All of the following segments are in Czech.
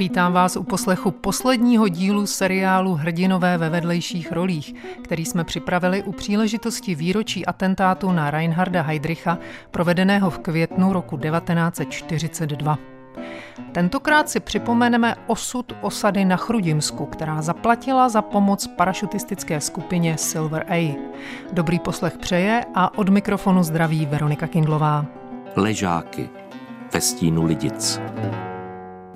Vítám vás u poslechu posledního dílu seriálu Hrdinové ve vedlejších rolích, který jsme připravili u příležitosti výročí atentátu na Reinharda Heydricha, provedeného v květnu roku 1942. Tentokrát si připomeneme osud osady na Chrudimsku, která zaplatila za pomoc parašutistické skupině Silver A. Dobrý poslech přeje a od mikrofonu zdraví Veronika Kindlová. Ležáky ve stínu Lidic.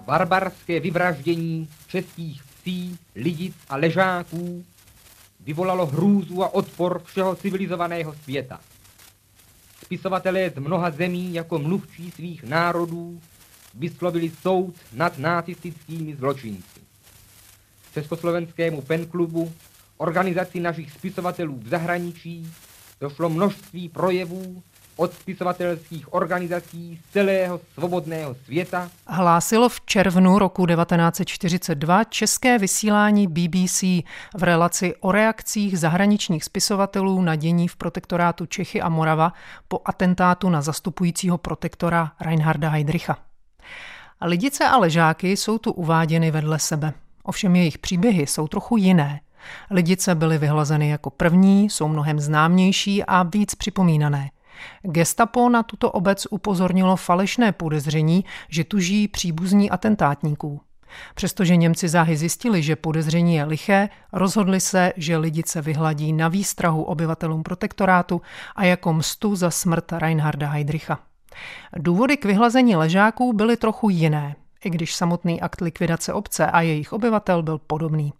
Barbarské vyvraždění českých psí, lidic a ležáků vyvolalo hrůzu a odpor všeho civilizovaného světa. Spisovatelé z mnoha zemí jako mluvčí svých národů vyslovili soud nad nacistickými zločinci. Československému penklubu, organizaci našich spisovatelů v zahraničí, došlo množství projevů od spisovatelských organizací z celého svobodného světa. Hlásilo v červnu roku 1942 české vysílání BBC v relaci o reakcích zahraničních spisovatelů na dění v protektorátu Čechy a Morava po atentátu na zastupujícího protektora Reinharda Heydricha. Lidice a ležáky jsou tu uváděny vedle sebe. Ovšem jejich příběhy jsou trochu jiné. Lidice byly vyhlazeny jako první, jsou mnohem známější a víc připomínané. Gestapo na tuto obec upozornilo falešné podezření, že tu žijí příbuzní atentátníků. Přestože Němci záhy zjistili, že podezření je liché, rozhodli se, že lidice vyhladí na výstrahu obyvatelům protektorátu a jako mstu za smrt Reinharda Heydricha. Důvody k vyhlazení ležáků byly trochu jiné, i když samotný akt likvidace obce a jejich obyvatel byl podobný.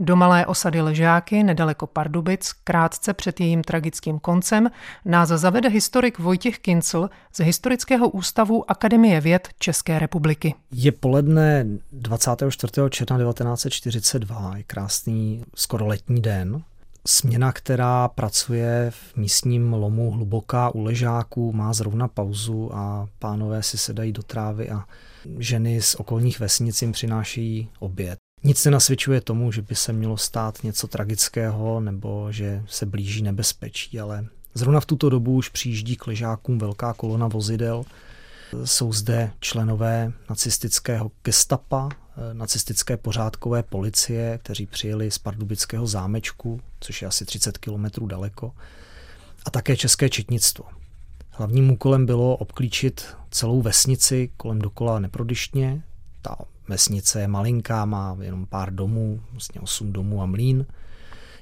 Do malé osady Ležáky, nedaleko Pardubic, krátce před jejím tragickým koncem, nás zavede historik Vojtěch Kincl z Historického ústavu Akademie věd České republiky. Je poledne 24. června 1942, je krásný skoro letní den. Směna, která pracuje v místním lomu hluboká u ležáků, má zrovna pauzu a pánové si sedají do trávy a ženy z okolních vesnic jim přinášejí oběd. Nic nenasvědčuje tomu, že by se mělo stát něco tragického nebo že se blíží nebezpečí, ale zrovna v tuto dobu už přijíždí k ležákům velká kolona vozidel. Jsou zde členové nacistického gestapa, nacistické pořádkové policie, kteří přijeli z Pardubického zámečku, což je asi 30 kilometrů daleko, a také české četnictvo. Hlavním úkolem bylo obklíčit celou vesnici kolem dokola neprodyštně. Ta vesnice je malinká, má jenom pár domů, vlastně osm domů a mlín.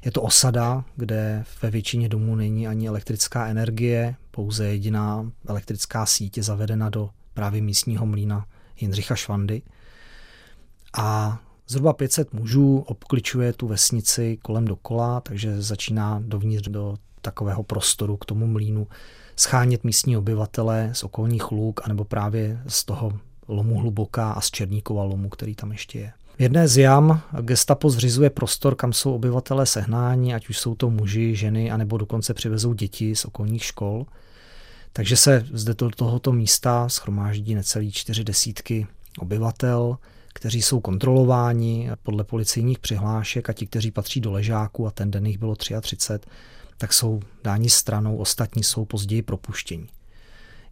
Je to osada, kde ve většině domů není ani elektrická energie, pouze jediná elektrická síť je zavedena do právě místního mlína Jindřicha Švandy. A zhruba 500 mužů obkličuje tu vesnici kolem dokola, takže začíná dovnitř do takového prostoru k tomu mlínu schánět místní obyvatele z okolních luk, anebo právě z toho lomu Hluboká a z Černíkova lomu, který tam ještě je. V jedné z jam gestapo zřizuje prostor, kam jsou obyvatelé sehnáni, ať už jsou to muži, ženy, anebo dokonce přivezou děti z okolních škol. Takže se zde do tohoto místa schromáždí necelý čtyři desítky obyvatel, kteří jsou kontrolováni podle policejních přihlášek a ti, kteří patří do ležáku a ten den jich bylo 33, tak jsou dáni stranou, ostatní jsou později propuštěni.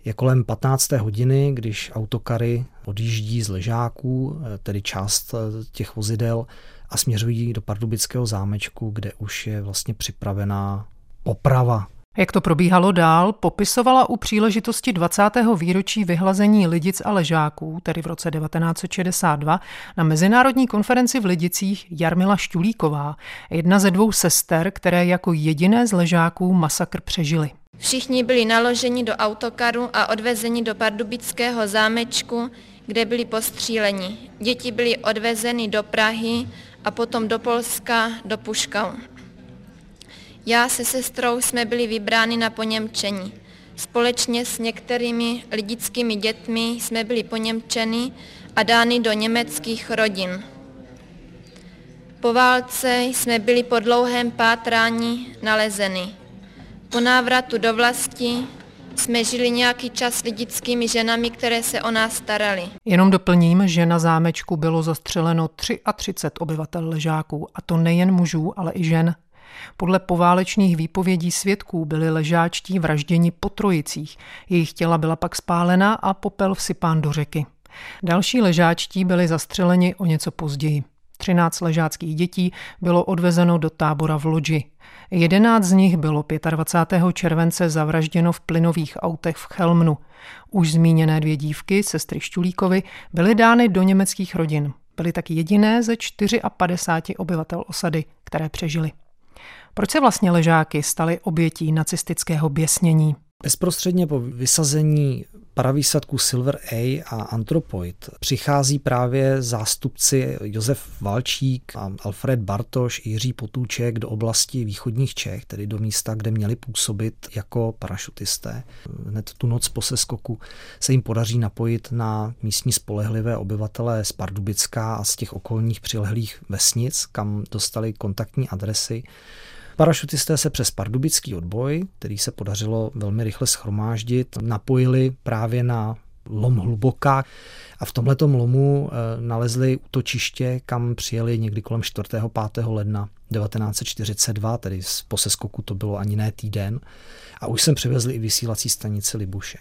Je kolem 15. hodiny, když autokary odjíždí z ležáků, eh, tedy část eh, těch vozidel, a směřují do Pardubického zámečku, kde už je vlastně připravená oprava jak to probíhalo dál, popisovala u příležitosti 20. výročí vyhlazení Lidic a Ležáků, tedy v roce 1962, na mezinárodní konferenci v Lidicích Jarmila Šťulíková, jedna ze dvou sester, které jako jediné z Ležáků masakr přežili. Všichni byli naloženi do autokaru a odvezeni do pardubického zámečku, kde byli postříleni. Děti byly odvezeny do Prahy a potom do Polska, do Puškau. Já se sestrou jsme byli vybráni na poněmčení. Společně s některými lidickými dětmi jsme byli poněmčeni a dány do německých rodin. Po válce jsme byli po dlouhém pátrání nalezeny. Po návratu do vlasti jsme žili nějaký čas s lidickými ženami, které se o nás starali. Jenom doplním, že na zámečku bylo zastřeleno 33 obyvatel ležáků, a to nejen mužů, ale i žen. Podle poválečných výpovědí svědků byli ležáčtí vražděni po trojicích. Jejich těla byla pak spálena a popel vsypán do řeky. Další ležáčtí byli zastřeleni o něco později. 13 ležáckých dětí bylo odvezeno do tábora v Lodži. 11 z nich bylo 25. července zavražděno v plynových autech v Chelmnu. Už zmíněné dvě dívky, sestry Šťulíkovi, byly dány do německých rodin. Byly tak jediné ze 54 obyvatel osady, které přežili. Proč se vlastně ležáky staly obětí nacistického běsnění? Bezprostředně po vysazení paravýsadku Silver A a Anthropoid přichází právě zástupci Josef Valčík a Alfred Bartoš Jiří Potůček do oblasti východních Čech, tedy do místa, kde měli působit jako parašutisté. Hned tu noc po seskoku se jim podaří napojit na místní spolehlivé obyvatele z Pardubická a z těch okolních přilehlých vesnic, kam dostali kontaktní adresy. Parašutisté se přes pardubický odboj, který se podařilo velmi rychle schromáždit, napojili právě na lom hluboká a v tomhle lomu eh, nalezli útočiště, kam přijeli někdy kolem 4. 5. ledna 1942, tedy po seskoku to bylo ani ne týden, a už sem přivezli i vysílací stanici Libuše.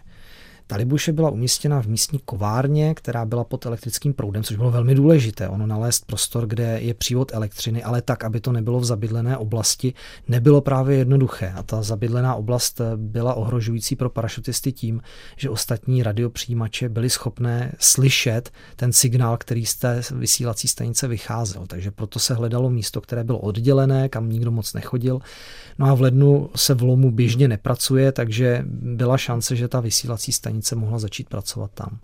Ta Libuše byla umístěna v místní kovárně, která byla pod elektrickým proudem, což bylo velmi důležité. Ono nalézt prostor, kde je přívod elektřiny, ale tak, aby to nebylo v zabydlené oblasti, nebylo právě jednoduché. A ta zabydlená oblast byla ohrožující pro parašutisty tím, že ostatní radiopřijímače byly schopné slyšet ten signál, který z té vysílací stanice vycházel. Takže proto se hledalo místo, které bylo oddělené, kam nikdo moc nechodil. No a v lednu se v lomu běžně nepracuje, takže byla šance, že ta vysílací stanice stanice mohla začít pracovat tam.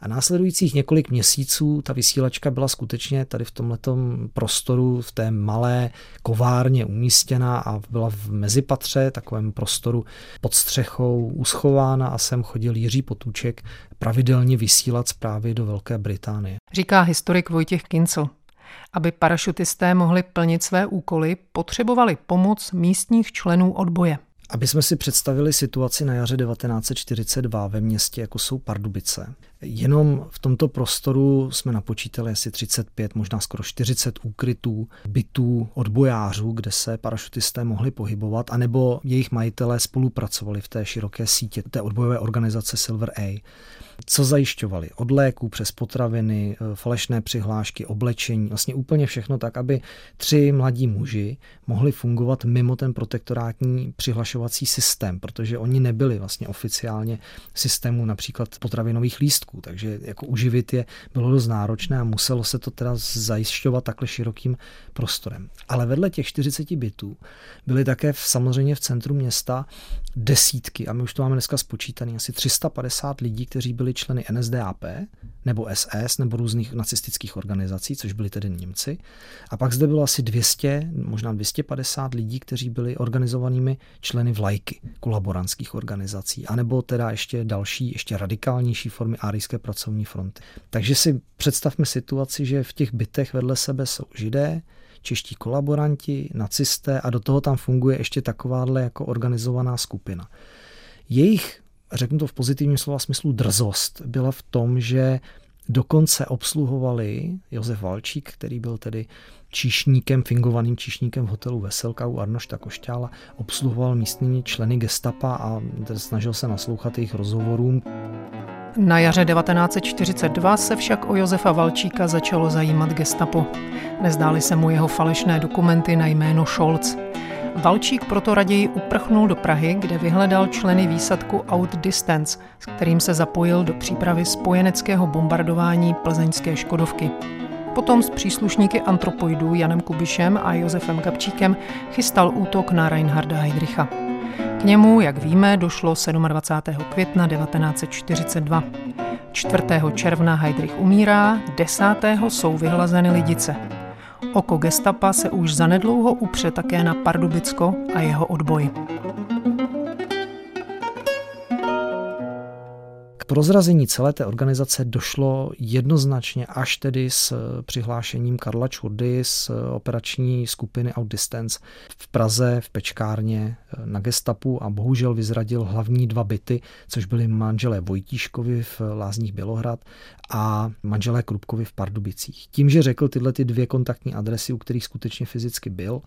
A následujících několik měsíců ta vysílačka byla skutečně tady v tomto prostoru, v té malé kovárně umístěna a byla v mezipatře, takovém prostoru pod střechou uschována a sem chodil Jiří Potůček pravidelně vysílat zprávy do Velké Británie. Říká historik Vojtěch Kincel. Aby parašutisté mohli plnit své úkoly, potřebovali pomoc místních členů odboje. Aby jsme si představili situaci na jaře 1942 ve městě, jako jsou Pardubice, jenom v tomto prostoru jsme napočítali asi 35, možná skoro 40 úkrytů, bytů odbojářů, kde se parašutisté mohli pohybovat, anebo jejich majitelé spolupracovali v té široké sítě té odbojové organizace Silver A. Co zajišťovali? Od léků přes potraviny, eh, falešné přihlášky, oblečení, vlastně úplně všechno tak, aby tři mladí muži mohli fungovat mimo ten protektorátní přihlašovací systém, protože oni nebyli vlastně oficiálně systému například potravinových lístků, takže jako uživit je bylo dost náročné a muselo se to teda zajišťovat takhle širokým prostorem. Ale vedle těch 40 bytů byly také v, samozřejmě v centru města desítky, a my už to máme dneska spočítaný, asi 350 lidí, kteří byli členy NSDAP, nebo SS, nebo různých nacistických organizací, což byli tedy Němci. A pak zde bylo asi 200, možná 250 lidí, kteří byli organizovanými členy vlajky kolaborantských organizací, anebo teda ještě další, ještě radikálnější formy Árijské pracovní fronty. Takže si představme situaci, že v těch bytech vedle sebe jsou židé, čeští kolaboranti, nacisté a do toho tam funguje ještě takováhle jako organizovaná skupina. Jejich, řeknu to v pozitivním slova smyslu, drzost byla v tom, že dokonce obsluhovali Josef Valčík, který byl tedy číšníkem, fingovaným číšníkem v hotelu Veselka u Arnošta Košťála, obsluhoval místní členy gestapa a snažil se naslouchat jejich rozhovorům. Na jaře 1942 se však o Josefa Valčíka začalo zajímat gestapo. Nezdály se mu jeho falešné dokumenty na jméno Scholz. Valčík proto raději uprchnul do Prahy, kde vyhledal členy výsadku Outdistance, s kterým se zapojil do přípravy spojeneckého bombardování plzeňské Škodovky. Potom s příslušníky antropoidů Janem Kubišem a Josefem Kapčíkem chystal útok na Reinharda Heydricha. K němu, jak víme, došlo 27. května 1942. 4. června Heydrich umírá, 10. jsou vyhlazeny lidice. Oko gestapa se už zanedlouho upře také na Pardubicko a jeho odboj. Prozrazení celé té organizace došlo jednoznačně až tedy s přihlášením Karla Čurdy z operační skupiny Outdistance v Praze v Pečkárně eh, na gestapu a bohužel vyzradil hlavní dva byty, což byly manželé Vojtíškovi v Lázních Bělohrad a manželé Krupkovi v Pardubicích. Tím, že řekl tyhle ty dvě kontaktní adresy, u kterých skutečně fyzicky byl,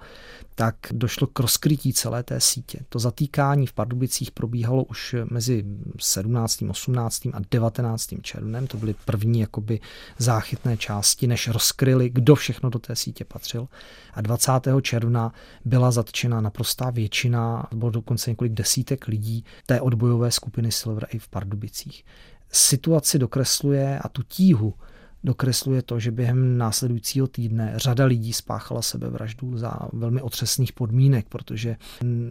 tak došlo k rozkrytí celé té sítě. To zatýkání v Pardubicích probíhalo už mezi 17. 18 18. a 19. červnem. To byly první jakoby záchytné části, než rozkryli, kdo všechno do té sítě patřil. A 20. června byla zatčena naprostá většina, bylo dokonce několik desítek lidí té odbojové skupiny Silver i v Pardubicích. Situaci dokresluje a tu tíhu dokresluje to, že během následujícího týdne řada lidí spáchala sebevraždu za velmi otřesných podmínek, protože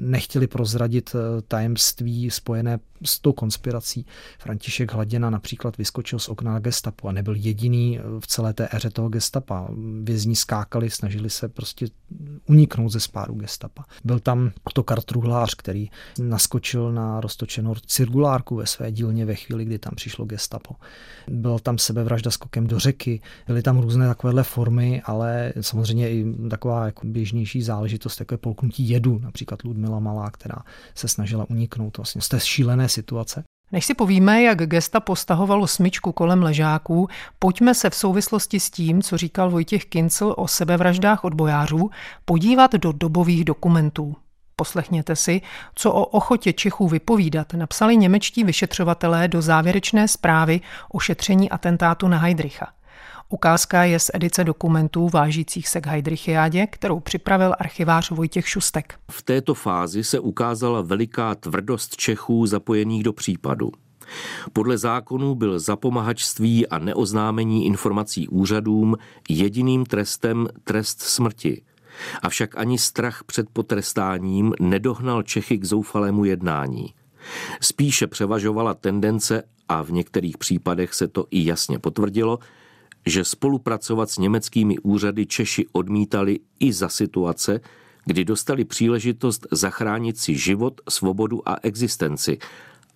nechtěli prozradit eh, tajemství spojené s tou konspirací. František Hladěna například vyskočil z okna gestapu a nebyl jediný eh, v celé té éře toho gestapa. Vězni skákali, snažili se prostě uniknout ze spáru gestapa. Byl tam Otokar Truhlář, který naskočil na roztočenou cirkulárku ve své dílně ve chvíli, kdy tam přišlo gestapo. Byl tam sebevražda skokem do řeky, byly tam různé takovéhle formy, ale samozřejmě i taková jako běžnější záležitost, jako je polknutí jedu, například Ludmila Malá, která se snažila uniknout vlastně z té šílené situace. Než si povíme, jak gesta postahovalo smyčku kolem ležáků, pojďme se v souvislosti s tím, co říkal Vojtěch Kincel o sebevraždách odbojářů, podívat do dobových dokumentů. Poslechněte si, co o ochotě Čechů vypovídat napsali němečtí vyšetřovatelé do závěrečné zprávy o šetření atentátu na Heidricha. Ukázka je z edice dokumentů vážících se k Heidrichiádě, kterou připravil archivář Vojtěch Šustek. V této fázi se ukázala veliká tvrdost Čechů zapojených do případu. Podle zákonů byl zapomahačství a neoznámení informací úřadům jediným trestem trest smrti. Avšak ani strach před potrestáním nedohnal Čechy k zoufalému jednání. Spíše převažovala tendence, a v některých případech se to i jasně potvrdilo, že spolupracovat s německými úřady Češi odmítali i za situace, kdy dostali příležitost zachránit si život, svobodu a existenci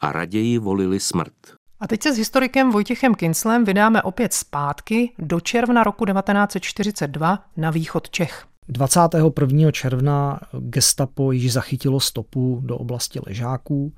a raději volili smrt. A teď se s historikem Vojtěchem Kinslem vydáme opět zpátky do června roku 1942 na východ Čech. 21. června gestapo již zachytilo stopu do oblasti Ležáků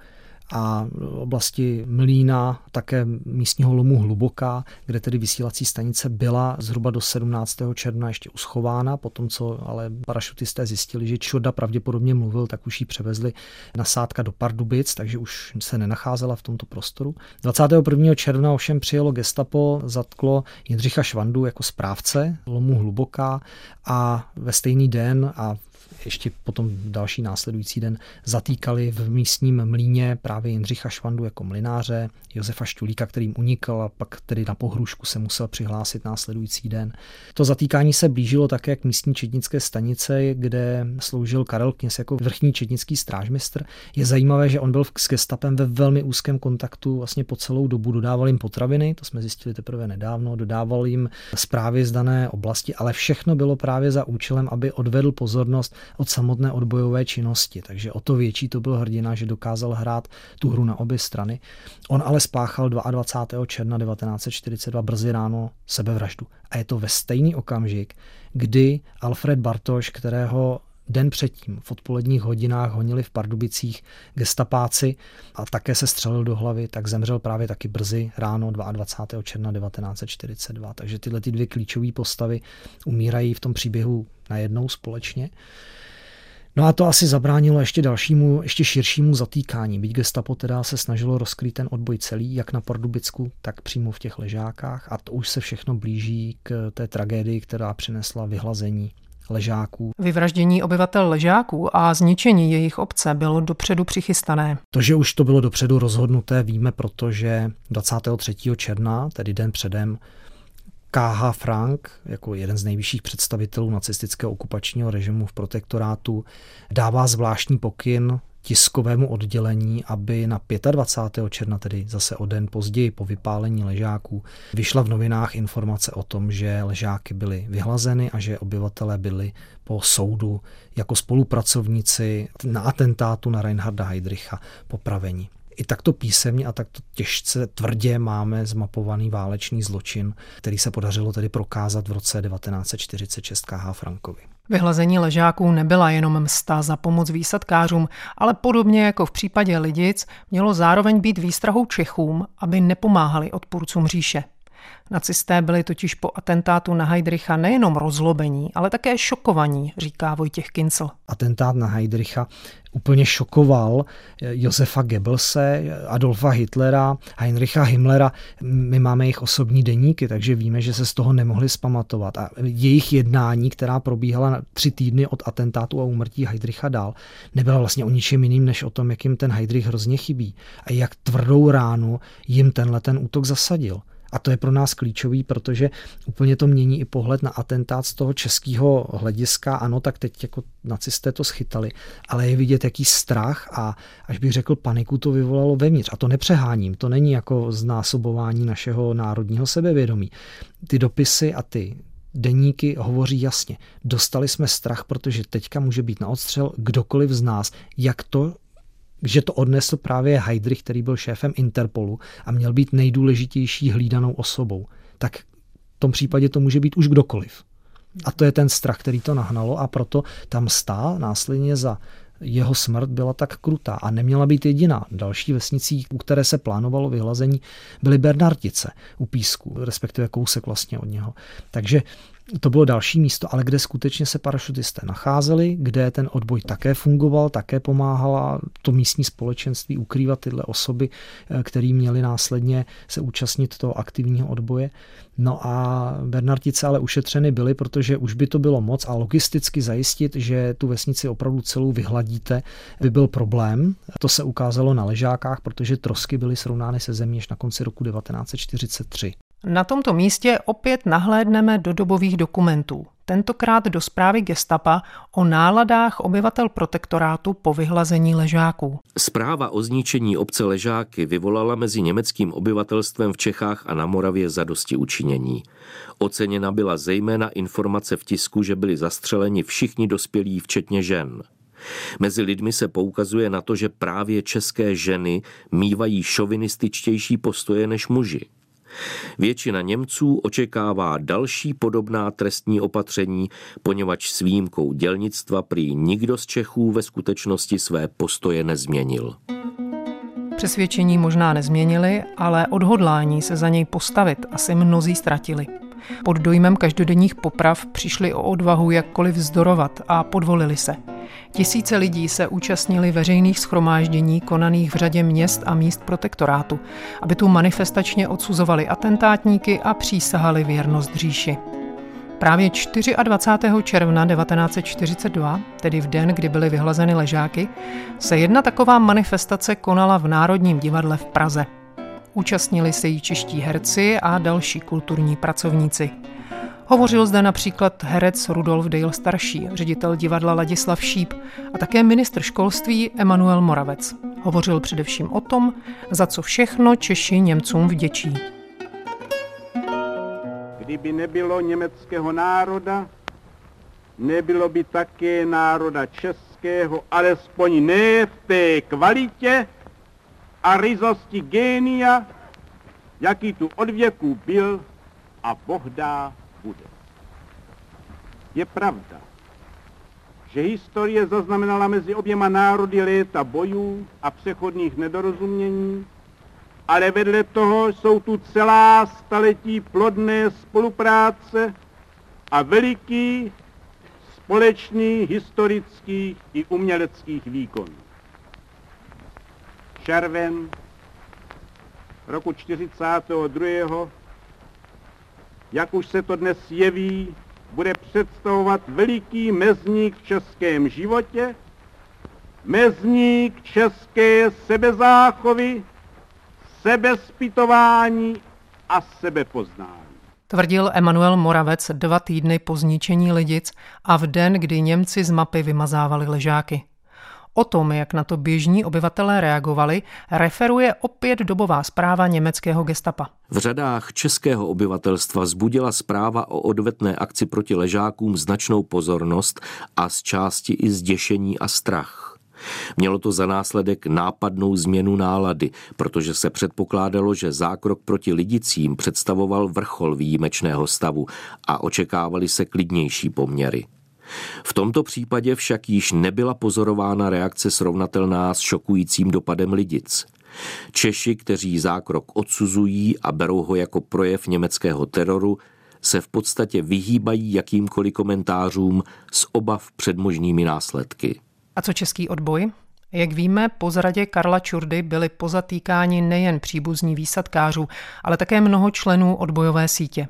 a oblasti Mlína, také místního lomu Hluboká, kde tedy vysílací stanice byla zhruba do 17. června ještě uschována, potom co ale parašutisté zjistili, že Čoda pravděpodobně mluvil, tak už ji převezli nasádka do Pardubic, takže už se nenacházela v tomto prostoru. 21. června ovšem přijelo gestapo, zatklo Jindřicha Švandu jako správce lomu Hluboká a ve stejný den a ještě potom další následující den zatýkali v místním mlíně právě Jindřicha Švandu jako mlináře, Josefa Štulíka, kterým unikl a pak tedy na pohrušku se musel přihlásit následující den. To zatýkání se blížilo také k místní četnické stanice, kde sloužil Karel Kněz jako vrchní četnický strážmistr. Je zajímavé, že on byl s gestapem ve velmi úzkém kontaktu vlastně po celou dobu. Dodával jim potraviny, to jsme zjistili teprve nedávno, dodával jim zprávy z dané oblasti, ale všechno bylo právě za účelem, aby odvedl pozornost od samotné odbojové činnosti. Takže o to větší to byl hrdina, že dokázal hrát tu hru na obě strany. On ale spáchal 22. června 1942 brzy ráno sebevraždu. A je to ve stejný okamžik, kdy Alfred Bartoš, kterého Den předtím v odpoledních hodinách honili v Pardubicích gestapáci a také se střelil do hlavy, tak zemřel právě taky brzy ráno 22. června 1942. Takže tyhle ty dvě klíčové postavy umírají v tom příběhu najednou společně. No a to asi zabránilo ještě dalšímu, ještě širšímu zatýkání. Byť gestapo teda se snažilo rozkrýt ten odboj celý, jak na Pardubicku, tak přímo v těch ležákách a to už se všechno blíží k té tragédii, která přinesla vyhlazení ležáků. Vyvraždění obyvatel ležáků a zničení jejich obce bylo dopředu přichystané. To, že už to bylo dopředu rozhodnuté, víme, protože 23. června, tedy den předem, K.H. Frank, jako jeden z nejvyšších představitelů nacistického okupačního režimu v protektorátu, dává zvláštní pokyn tiskovému oddělení, aby na 25. června, tedy zase o den později po vypálení ležáků, vyšla v novinách informace o tom, že ležáky byly vyhlazeny a že obyvatelé byli po soudu jako spolupracovníci na atentátu na Reinharda Heydricha popraveni. I takto písemně a takto těžce tvrdě máme zmapovaný válečný zločin, který se podařilo tedy prokázat v roce 1946 K.H. Frankovi. Vyhlazení ležáků nebyla jenom msta za pomoc výsadkářům, ale podobně jako v případě Lidic mělo zároveň být výstrahou Čechům, aby nepomáhali odpůrcům říše. Nacisté byli totiž po atentátu na Heidricha nejenom rozlobení, ale také šokovaní, říká Vojtěch Kincel. Atentát na Heidricha úplně šokoval Josefa Goebbelse, Adolfa Hitlera, Heinricha Himmlera. My máme jejich osobní deníky, takže víme, že se z toho nemohli spamatovat. A jejich jednání, která probíhala tři týdny od atentátu a úmrtí Heidricha dál, nebyla vlastně o ničem jiným, než o tom, jak jim ten Heidrich hrozně chybí a jak tvrdou ránu jim tenhle ten útok zasadil. A to je pro nás klíčový, protože úplně to mění i pohled na atentát z toho českého hlediska. Ano, tak teď jako nacisté to schytali, ale je vidět, jaký strach a až bych řekl paniku to vyvolalo vevnitř. A to nepřeháním, to není jako znásobování našeho národního sebevědomí. Ty dopisy a ty deníky hovoří jasně. Dostali jsme strach, protože teďka může být na odstřel kdokoliv z nás. Jak to, že to odnesl právě Heidrich, který byl šéfem Interpolu a měl být nejdůležitější hlídanou osobou. Tak v tom případě to může být už kdokoliv. A to je ten strach, který to nahnalo a proto tam stá následně za jeho smrt byla tak krutá a neměla být jediná. Další vesnicí, u které se plánovalo vyhlazení, byly Bernardice u Písku, respektive kousek vlastně od něho. Takže to bylo další místo, ale kde skutečně se parašutisté nacházeli, kde ten odboj také fungoval, také pomáhala to místní společenství ukrývat tyhle osoby, eh, které měly následně se účastnit toho aktivního odboje. No a Bernardice ale ušetřeny byly, protože už by to bylo moc a logisticky zajistit, že tu vesnici opravdu celou vyhladíte, by byl problém. To se ukázalo na ležákách, protože trosky byly srovnány se zemí až na konci roku 1943. Na tomto místě opět nahlédneme do dobových dokumentů, tentokrát do zprávy gestapa o náladách obyvatel protektorátu po vyhlazení ležáků. Zpráva o zničení obce Ležáky vyvolala mezi německým obyvatelstvem v Čechách a na Moravě zadosti učinění. Oceněna byla zejména informace v tisku, že byli zastřeleni všichni dospělí, včetně žen. Mezi lidmi se poukazuje na to, že právě české ženy mývají šovinističtější postoje než muži. Většina Němců očekává další podobná trestní opatření, poněvadž s výjimkou dělnictva prý nikdo z Čechů ve skutečnosti své postoje nezměnil. Přesvědčení možná nezměnili, ale odhodlání se za něj postavit asi mnozí ztratili. Pod dojmem každodenních poprav přišli o odvahu jakkoliv vzdorovat a podvolili se. Tisíce lidí se účastnili veřejných schromáždění konaných v řadě měst a míst protektorátu, aby tu manifestačně odsuzovali atentátníky a přísahali věrnost říši. Právě 24. června 1942, tedy v den, kdy byly vyhlazeny ležáky, se jedna taková manifestace konala v Národním divadle v Praze. Účastnili se jí čeští herci a další kulturní pracovníci. Hovořil zde například herec Rudolf Dale starší, ředitel divadla Ladislav Šíp a také ministr školství Emanuel Moravec. Hovořil především o tom, za co všechno Češi Němcům vděčí. Kdyby nebylo německého národa, nebylo by také národa českého, alespoň ne v té kvalitě a ryzosti génia, jaký tu od věku byl a bohdá bude. Je pravda, že historie zaznamenala mezi oběma národy léta bojů a přechodných nedorozumění, ale vedle toho jsou tu celá staletí plodné spolupráce a veliký společný historických i uměleckých výkonů. Červen roku 42 jak už se to dnes jeví, bude představovat veliký mezník v českém životě, mezník české sebezáchovy, sebespytování a sebepoznání. Tvrdil Emanuel Moravec dva týdny po zničení Lidic a v den, kdy Němci z mapy vymazávali ležáky. O tom, jak na to běžní obyvatelé reagovali, referuje opět dobová zpráva německého gestapa. V řadách českého obyvatelstva zbudila zpráva o odvetné akci proti ležákům značnou pozornost a z části i zděšení a strach. Mělo to za následek nápadnou změnu nálady, protože se předpokládalo, že zákrok proti lidicím představoval vrchol výjimečného stavu a očekávali se klidnější poměry. V tomto případě však již nebyla pozorována reakce srovnatelná s šokujícím dopadem lidic. Češi, kteří zákrok odsuzují a berou ho jako projev německého teroru, se v podstatě vyhýbají jakýmkoliv komentářům s obav před možnými následky. A co český odboj? Jak víme, po zradě Karla Čurdy byli pozatýkáni nejen příbuzní výsadkářů, ale také mnoho členů odbojové sítě.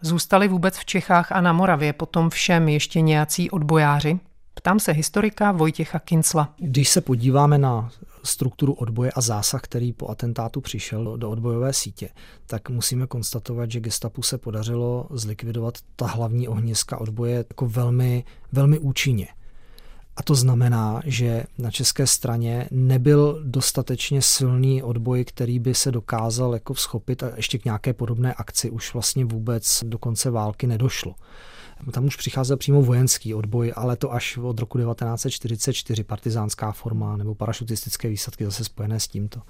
Zůstali vůbec v Čechách a na Moravě potom všem ještě nějací odbojáři? Ptám se historika Vojtěcha Kincla. Když se podíváme na strukturu odboje a zásah, který po atentátu přišel do odbojové sítě, tak musíme konstatovat, že gestapu se podařilo zlikvidovat ta hlavní ohniska odboje jako velmi, velmi účinně. A to znamená, že na české straně nebyl dostatečně silný odboj, který by se dokázal jako schopit a ještě k nějaké podobné akci už vlastně vůbec do konce války nedošlo. Tam už přicházel přímo vojenský odboj, ale to až od roku 1944, partizánská forma nebo parašutistické výsadky zase spojené s tímto.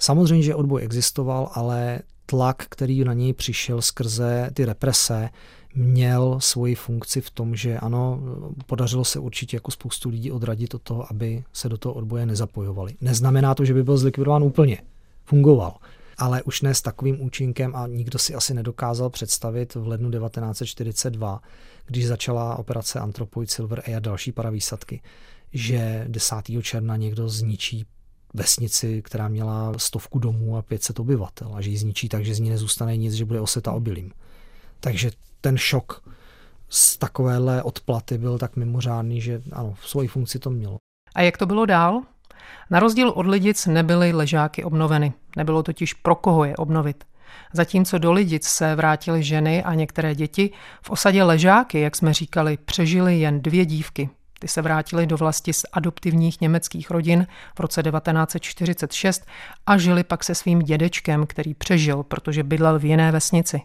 Samozřejmě, že odboj existoval, ale tlak, který na něj přišel skrze ty represe, měl svoji funkci v tom, že ano, podařilo se určitě jako spoustu lidí odradit od toho, aby se do toho odboje nezapojovali. Neznamená to, že by byl zlikvidován úplně. Fungoval. Ale už ne s takovým účinkem a nikdo si asi nedokázal představit v lednu 1942, když začala operace Anthropoid Silver A další paravýsadky, že 10. června někdo zničí vesnici, která měla stovku domů a 500 obyvatel a že ji zničí tak, že z ní nezůstane nic, že bude oseta obilím. Takže ten šok z takovéhle odplaty byl tak mimořádný, že ano, v svoji funkci to mělo. A jak to bylo dál? Na rozdíl od lidic nebyly ležáky obnoveny. Nebylo totiž pro koho je obnovit. Zatímco do lidic se vrátily ženy a některé děti, v osadě ležáky, jak jsme říkali, přežily jen dvě dívky. Ty se vrátily do vlasti z adoptivních německých rodin v roce 1946 a žili pak se svým dědečkem, který přežil, protože bydlel v jiné vesnici.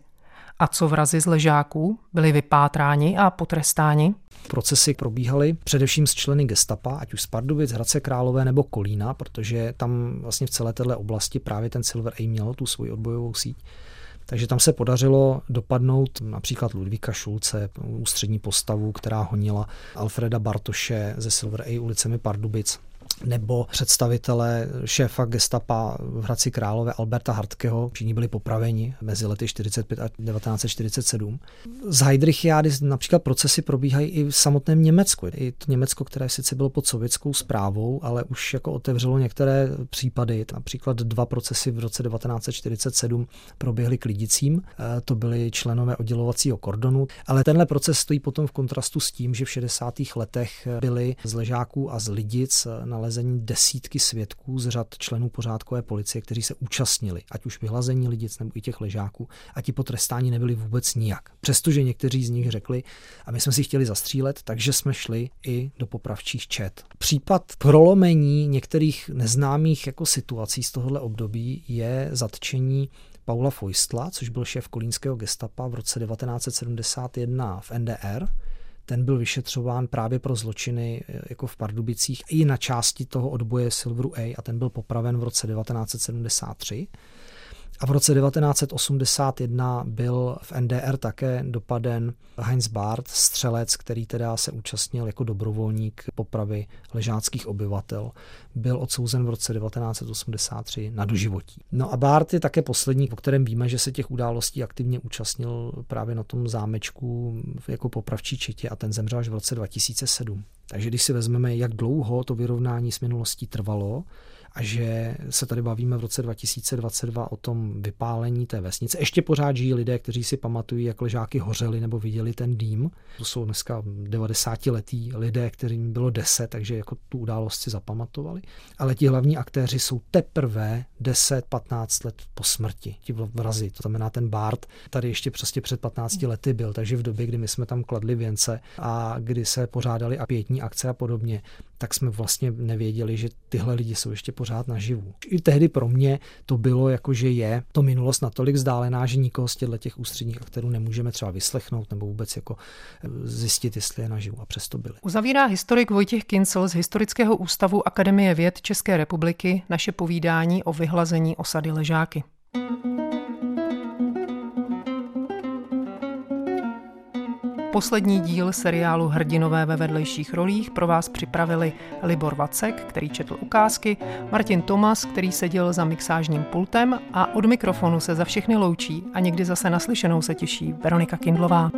A co vrazi z ležáků? Byli vypátráni a potrestáni? Procesy probíhaly především s členy gestapa, ať už z Pardubic, Hradce Králové nebo Kolína, protože tam vlastně v celé této oblasti právě ten Silver A měl tu svoji odbojovou síť. Takže tam se podařilo dopadnout například Ludvíka Šulce, ústřední postavu, která honila Alfreda Bartoše ze Silver A ulicemi Pardubic nebo představitelé šéfa gestapa v Hradci Králové Alberta Hartkeho, všichni byli popraveni mezi lety 45 a 1947. Z Heidrichiády například procesy probíhají i v samotném Německu. I to Německo, které sice bylo pod sovětskou zprávou, ale už jako otevřelo některé případy. Například dva procesy v roce 1947 proběhly k lidicím. E, to byly členové oddělovacího kordonu. Ale tenhle proces stojí potom v kontrastu s tím, že v 60. letech byly z ležáků a z lidic nalezeny nalezení desítky svědků z řad členů pořádkové policie, kteří se účastnili, ať už vyhlazení lidic nebo i těch ležáků, a ti potrestáni nebyli vůbec nijak. Přestože někteří z nich řekli, a my jsme si chtěli zastřílet, takže jsme šli i do popravčích čet. Případ prolomení některých neznámých jako situací z tohohle období je zatčení Paula Foistla, což byl šéf kolínského gestapa v roce 1971 v NDR, ten byl vyšetřován právě pro zločiny eh, jako v Pardubicích i na části toho odboje Silveru A a ten byl popraven v roce 1973. A v roce 1981 byl v NDR také dopaden Heinz Barth, střelec, který teda se účastnil jako dobrovolník popravy ležáckých obyvatel. Byl odsouzen v roce 1983 na doživotí. No a Barth je také poslední, o kterém víme, že se těch událostí aktivně účastnil právě na tom zámečku jako popravčí četě a ten zemřel až v roce 2007. Takže když si vezmeme, jak dlouho to vyrovnání s minulostí trvalo, a že se tady bavíme v roce 2022 o tom vypálení té vesnice. Ještě pořád žijí lidé, kteří si pamatují, jak ležáky hořely nebo viděli ten dým. To jsou dneska 90 letý lidé, kterým bylo 10, takže jako tu událost si zapamatovali. Ale ti hlavní aktéři jsou teprve 10-15 let po smrti, ti vrazi. To znamená, ten Bart tady ještě přesně před 15 lety byl, takže v době, kdy my jsme tam kladli věnce a kdy se pořádali a pětní akce a podobně, tak jsme vlastně nevěděli, že tyhle lidi jsou ještě pořád naživu. I tehdy pro mě to bylo jako, že je to minulost natolik vzdálená, že nikoho z těchto těch ústředních aktérů nemůžeme třeba vyslechnout nebo vůbec jako eh, zjistit, jestli je naživu a přesto byli. Uzavírá historik Vojtěch Kincel z Historického ústavu Akademie věd České republiky naše povídání o vyhlazení osady Ležáky. Poslední díl seriálu Hrdinové ve vedlejších rolích pro vás připravili Libor Vacek, který četl ukázky, Martin Tomas, který seděl za mixážním pultem a od mikrofonu se za všechny loučí a někdy zase naslyšenou se těší Veronika Kindlová.